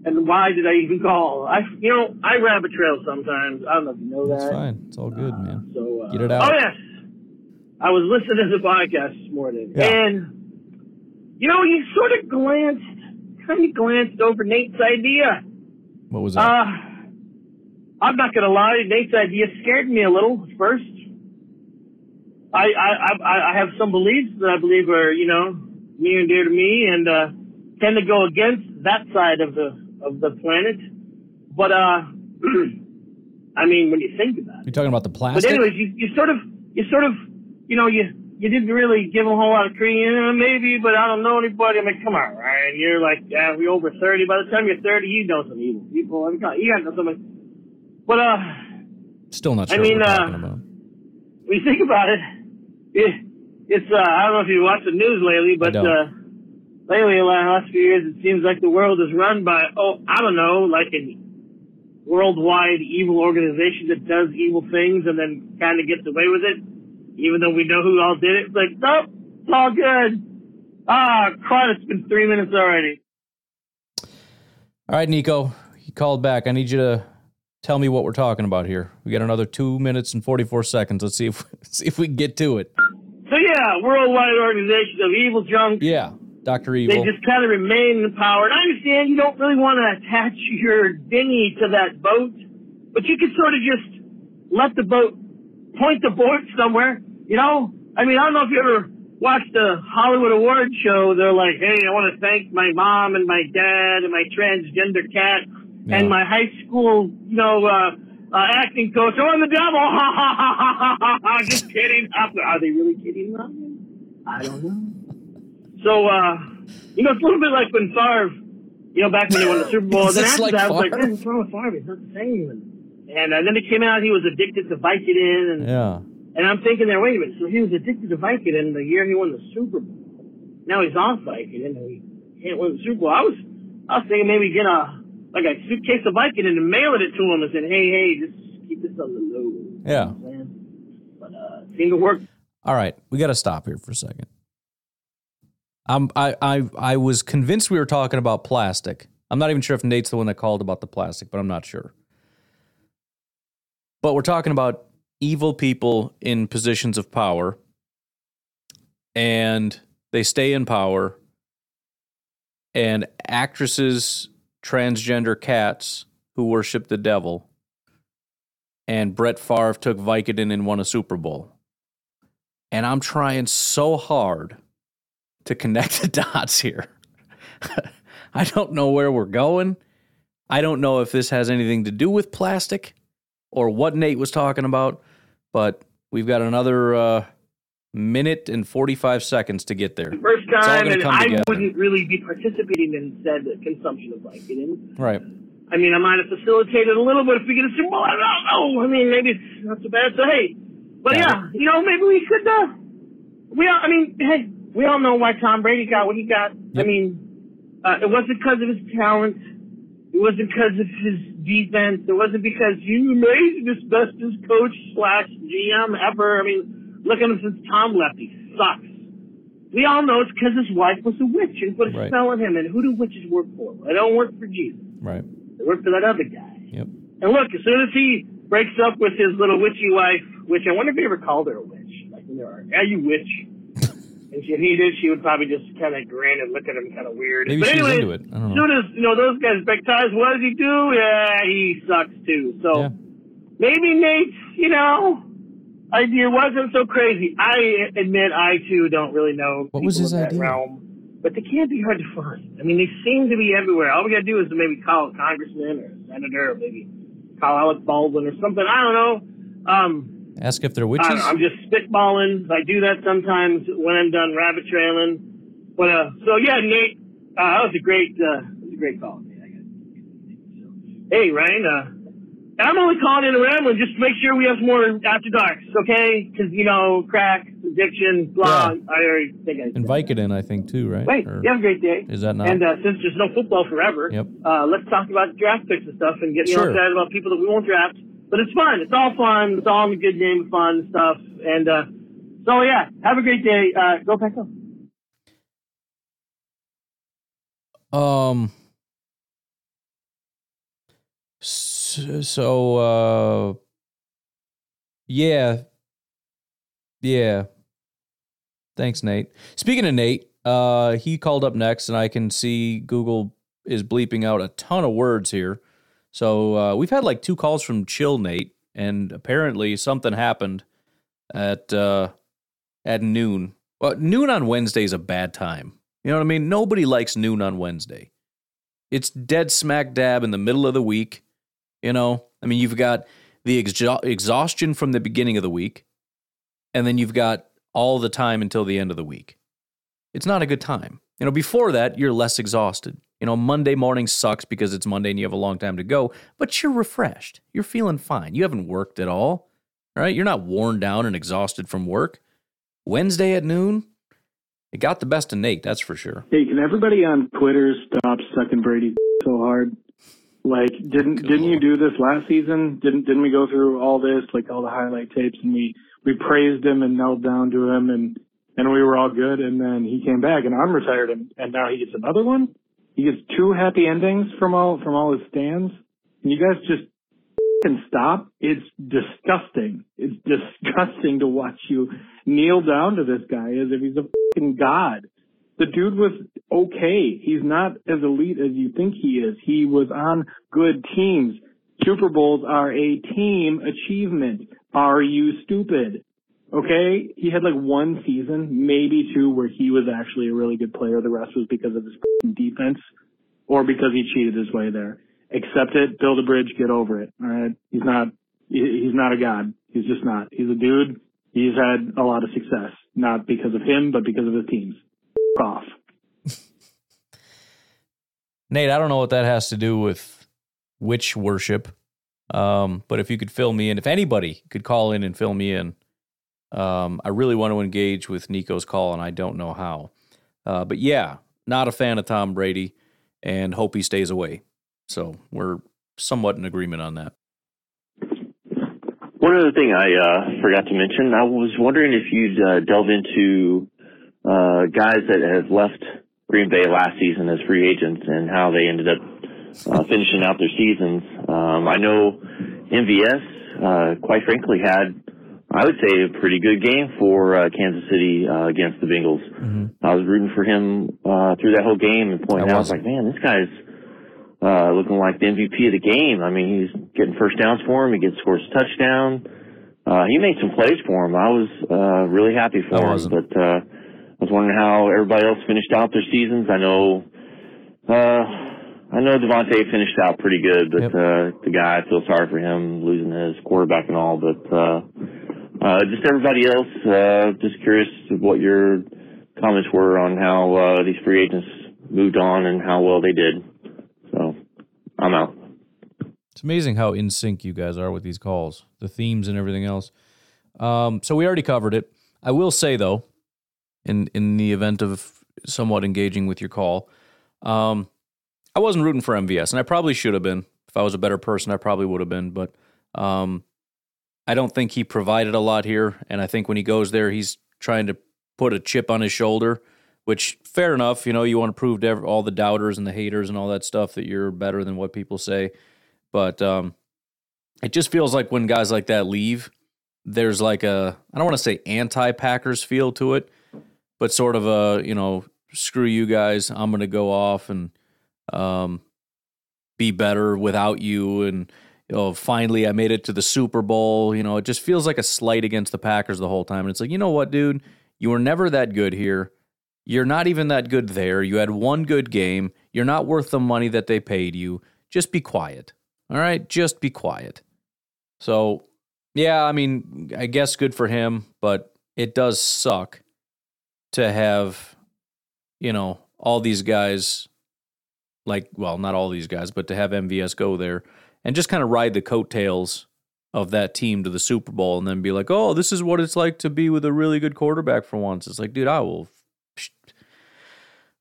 And why did I even call? I, you know, I rabbit trail sometimes. I don't know if you know that. That's fine. It's all good, man. So uh, Get it out. Oh yes, I was listening to the podcast this morning, Yeah. and you know, you sort of glanced, kind of glanced over Nate's idea. What was that? Uh, I'm not gonna lie, Nate's idea scared me a little at first. I I I, I have some beliefs that I believe are you know near and dear to me, and uh, tend to go against that side of the of the planet. But uh, I mean, when you think about it. You're talking about the plastic? But anyways, you, you sort of, you sort of, you know, you you didn't really give him a whole lot of credit. Uh, maybe, but I don't know anybody. I'm like, come on, Ryan. You're like, yeah, we over thirty. By the time you're thirty, you know some evil people. I mean, you got to know somebody. But uh, Still not I mean, uh, when you think about it, it it's uh, I don't know if you watch the news lately, but uh, lately, the last few years, it seems like the world is run by oh, I don't know, like a worldwide evil organization that does evil things and then kind of gets away with it, even though we know who all did it. It's like, nope, it's all good. Ah, crud, it's been three minutes already. All right, Nico, you called back. I need you to tell me what we're talking about here. We got another two minutes and 44 seconds. Let's see if, see if we can get to it. So yeah, worldwide organization of evil junk. Yeah, Dr. Evil. They just kind of remain in power. And I understand you don't really want to attach your dinghy to that boat, but you could sort of just let the boat point the boat somewhere. You know, I mean, I don't know if you ever watched the Hollywood Award show. They're like, hey, I want to thank my mom and my dad and my transgender cat and my high school, you know, uh, uh, acting coach. Oh, I'm the devil. Ha ha ha ha ha ha ha. Just kidding. Are they really kidding me? I don't know. So, uh, you know, it's a little bit like when Favre, you know, back when they won the Super Bowl. Is then after like that, I was like, Favre? man, what's wrong with Favre? It's not the same. And, and uh, then it came out he was addicted to Vicodin. And, Yeah. And I'm thinking there, wait a minute. So he was addicted to Vicodin the year he won the Super Bowl. Now he's off Vicodin and he can't win the Super Bowl. I was, I was thinking maybe get a, like a suitcase of Vicodin and mail it to him and said, hey, hey, just keep this on the low. Yeah. But, uh, it seemed to work. All right, we got to stop here for a second. I'm, I, I, I was convinced we were talking about plastic. I'm not even sure if Nate's the one that called about the plastic, but I'm not sure. But we're talking about evil people in positions of power, and they stay in power, and actresses, transgender cats who worship the devil, and Brett Favre took Vicodin and won a Super Bowl and I'm trying so hard to connect the dots here. I don't know where we're going. I don't know if this has anything to do with plastic or what Nate was talking about, but we've got another uh, minute and 45 seconds to get there. First time, and I together. wouldn't really be participating in said consumption of Vicodin. Right. I mean, I might have facilitated a little bit if we get a Super Bowl. I don't know. I mean, maybe it's not so bad. So hey, but yeah, you know, maybe we could. Uh, we all, I mean, hey, we all know why Tom Brady got what he got. I mean, uh, it wasn't because of his talent. It wasn't because of his defense. It wasn't because you made this bestest coach slash GM ever. I mean, look at him since Tom left. He sucks. We all know it's because his wife was a witch and put a Right. spell on him. And who do witches work for? They don't work for Jesus. Right. They work for that other guy. Yep. And look, as soon as he breaks up with his little witchy wife, which I wonder if he ever called her a witch. Like are, you witch. And if he did, she would probably just kind of grin and look at him kind of weird. Maybe but she's anyways, into it. I don't as know. soon as you know those guys ties, what does he do? Yeah, he sucks too. So maybe Nate's, you know, idea wasn't so crazy. I admit I too don't really know What was his idea? realm, but they can't be hard to find. I mean, they seem to be everywhere. All we gotta do is maybe call a congressman or a senator, or maybe call Alec Baldwin or something. I don't know. Um, Ask if they're witches. I'm just spitballing. I do that sometimes when I'm done rabbit trailing. But uh, so yeah, Nate, uh, that was a great, uh, that was a great call. I Hey, Ryan, uh, I'm only calling in a rambling just to make sure we have some more after darks, okay? Because you know, crack, addiction, blah. I already think I. and Vicodin, I think, too, right? Wait, Or- you have a great day. Is that not? And uh, since there's no football forever, Yep. uh, let's talk about draft picks and stuff and get you know, Sure. excited about people that we won't draft. But it's fun. It's all fun. It's all in the good game of fun stuff. And uh, so, yeah, have a great day. Uh, go back up. Um, so uh yeah. Yeah. Thanks, Nate. Speaking of Nate, uh he called up next and I can see Google is bleeping out a ton of words here. So uh we've had like two calls from Chill Nate and apparently something happened at uh at noon. Well, noon on Wednesday is a bad time. You know what I mean? Nobody likes noon on Wednesday. It's dead smack dab in the middle of the week. You know, I mean, you've got the exha- exhaustion from the beginning of the week, and then you've got all the time until the end of the week. It's not a good time. You know, before that, you're less exhausted. You know, Monday morning sucks because it's Monday and you have a long time to go, but you're refreshed. You're feeling fine. You haven't worked at all, right? You're not worn down and exhausted from work. Wednesday at noon, it got the best of Nate, that's for sure. Hey, can everybody on Twitter stop sucking Brady so hard? Like, didn't didn't you do this last season? Didn't didn't we go through all this, like all the highlight tapes, and we we praised him and knelt down to him, and and we were all good, and then he came back, and I'm retired, and, and now he gets another one. He gets two happy endings from all from all his stands, and you guys just can stop. It's disgusting. It's disgusting to watch you kneel down to this guy as if he's a fucking god. The dude was okay. He's not as elite as you think he is. He was on good teams. Super Bowls are a team achievement. Are you stupid? Okay? He had like one season, maybe two, where he was actually a really good player. The rest was because of his defense or because he cheated his way there. Accept it, build a bridge, get over it. All right? He's not, he's not a god. He's just not. He's a dude. He's had a lot of success, not because of him, but because of his teams off. Nate, I don't know what that has to do with witch worship. Um, but if you could fill me in, if anybody could call in and fill me in, um, I really want to engage with Nico's call, and I don't know how. Uh, but yeah, not a fan of Tom Brady, and hope he stays away. So we're somewhat in agreement on that. One other thing I uh, forgot to mention, I was wondering if you'd uh, delve into uh, guys that have left Green Bay last season as free agents and how they ended up uh, finishing out their seasons. Um, I know MVS, uh, quite frankly, had I would say a pretty good game for uh, Kansas City uh, against the Bengals. Mm-hmm. I was rooting for him uh, through that whole game and pointing out, I was like, man, this guy's uh, looking like the MVP of the game. I mean, he's getting first downs for him. He gets scores a touchdown. Uh, he made some plays for him. I was uh, really happy for him, but. Uh, I was wondering how everybody else finished out their seasons. I know, uh, I know Davante finished out pretty good, but, yep. uh, the guy, I feel sorry for him losing his quarterback and all, but, uh, uh, just everybody else, uh, just curious what your comments were on how, uh, these free agents moved on and how well they did. So, I'm out. It's amazing how in sync you guys are with these calls, the themes and everything else. Um, so we already covered it. I will say though, in in the event of somewhat engaging with your call. Um, I wasn't rooting for MVS, and I probably should have been. If I was a better person, I probably would have been. But um, I don't think he provided a lot here, and I think when he goes there, he's trying to put a chip on his shoulder. Which fair enough, you know, you want to prove to all the doubters and the haters and all that stuff that you're better than what people say. But um, it just feels like when guys like that leave, there's like a I don't want to say anti Packers feel to it, but sort of a you know screw you guys i'm gonna go off and um, be better without you and know finally i made it to the super bowl. You know it just feels like a slight against the packers the whole time. And it's like you know what dude? You were never that good here. You're not even that good there. You had one good game. You're not worth the money that they paid you. Just be quiet. All right? Just be quiet. So yeah i mean i guess good for him but it does suck to have, you know, all these guys, like, well, not all these guys, but to have MVS go there and just kind of ride the coattails of that team to the Super Bowl and then be like, oh, this is what it's like to be with a really good quarterback for once. It's like, dude, I will.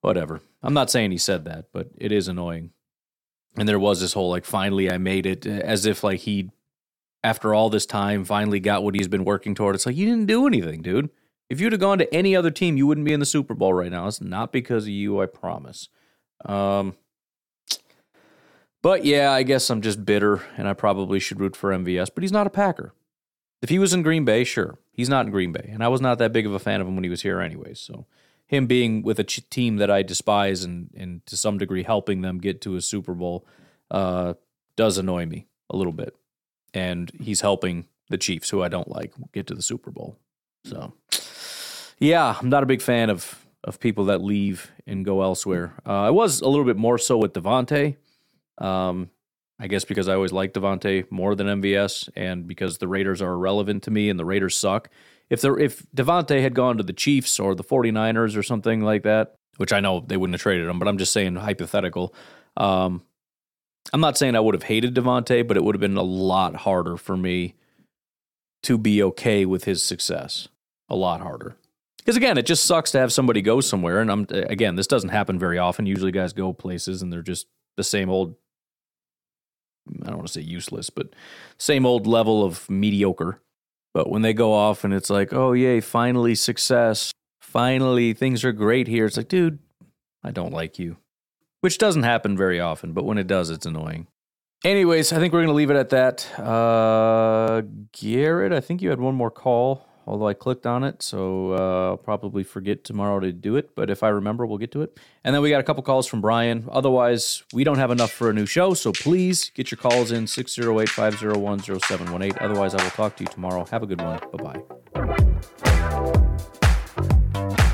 Whatever. I'm not saying he said that, but it is annoying. And there was this whole, like, finally I made it, as if, like, he, after all this time, finally got what he's been working toward. It's like, you didn't do anything, dude. If you'd have gone to any other team, you wouldn't be in the Super Bowl right now. It's not because of you, I promise. Um, But yeah, I guess I'm just bitter and I probably should root for MVS, but he's not a Packer. If he was in Green Bay, sure. He's not in Green Bay. And I was not that big of a fan of him when he was here, anyways. So him being with a ch- team that I despise and, and to some degree helping them get to a Super Bowl uh, does annoy me a little bit. And he's helping the Chiefs, who I don't like, get to the Super Bowl. So yeah, I'm not a big fan of of people that leave and go elsewhere. Uh, I was a little bit more so with Davante. Um, I guess because I always liked Davante more than MVS, and because the Raiders are irrelevant to me and the Raiders suck. If there if Davante had gone to the Chiefs or the 49ers or something like that, which I know they wouldn't have traded him, but I'm just saying hypothetical. Um, I'm not saying I would have hated Davante, but it would have been a lot harder for me to be okay with his success. A lot harder. Because again, it just sucks to have somebody go somewhere. And I'm again, this doesn't happen very often. Usually, guys go places and they're just the same old. I don't want to say useless, but same old level of mediocre. But when they go off and it's like, oh yay, finally success, finally things are great here. It's like, dude, I don't like you, which doesn't happen very often. But when it does, it's annoying. Anyways, I think we're going to leave it at that. Uh, Garrett, I think you had one more call, although I clicked on it, so uh, I'll probably forget tomorrow to do it. But if I remember, we'll get to it. And then we got a couple calls from Brian. Otherwise, we don't have enough for a new show, so please get your calls in 608 501 0718. Otherwise, I will talk to you tomorrow. Have a good one. Bye bye.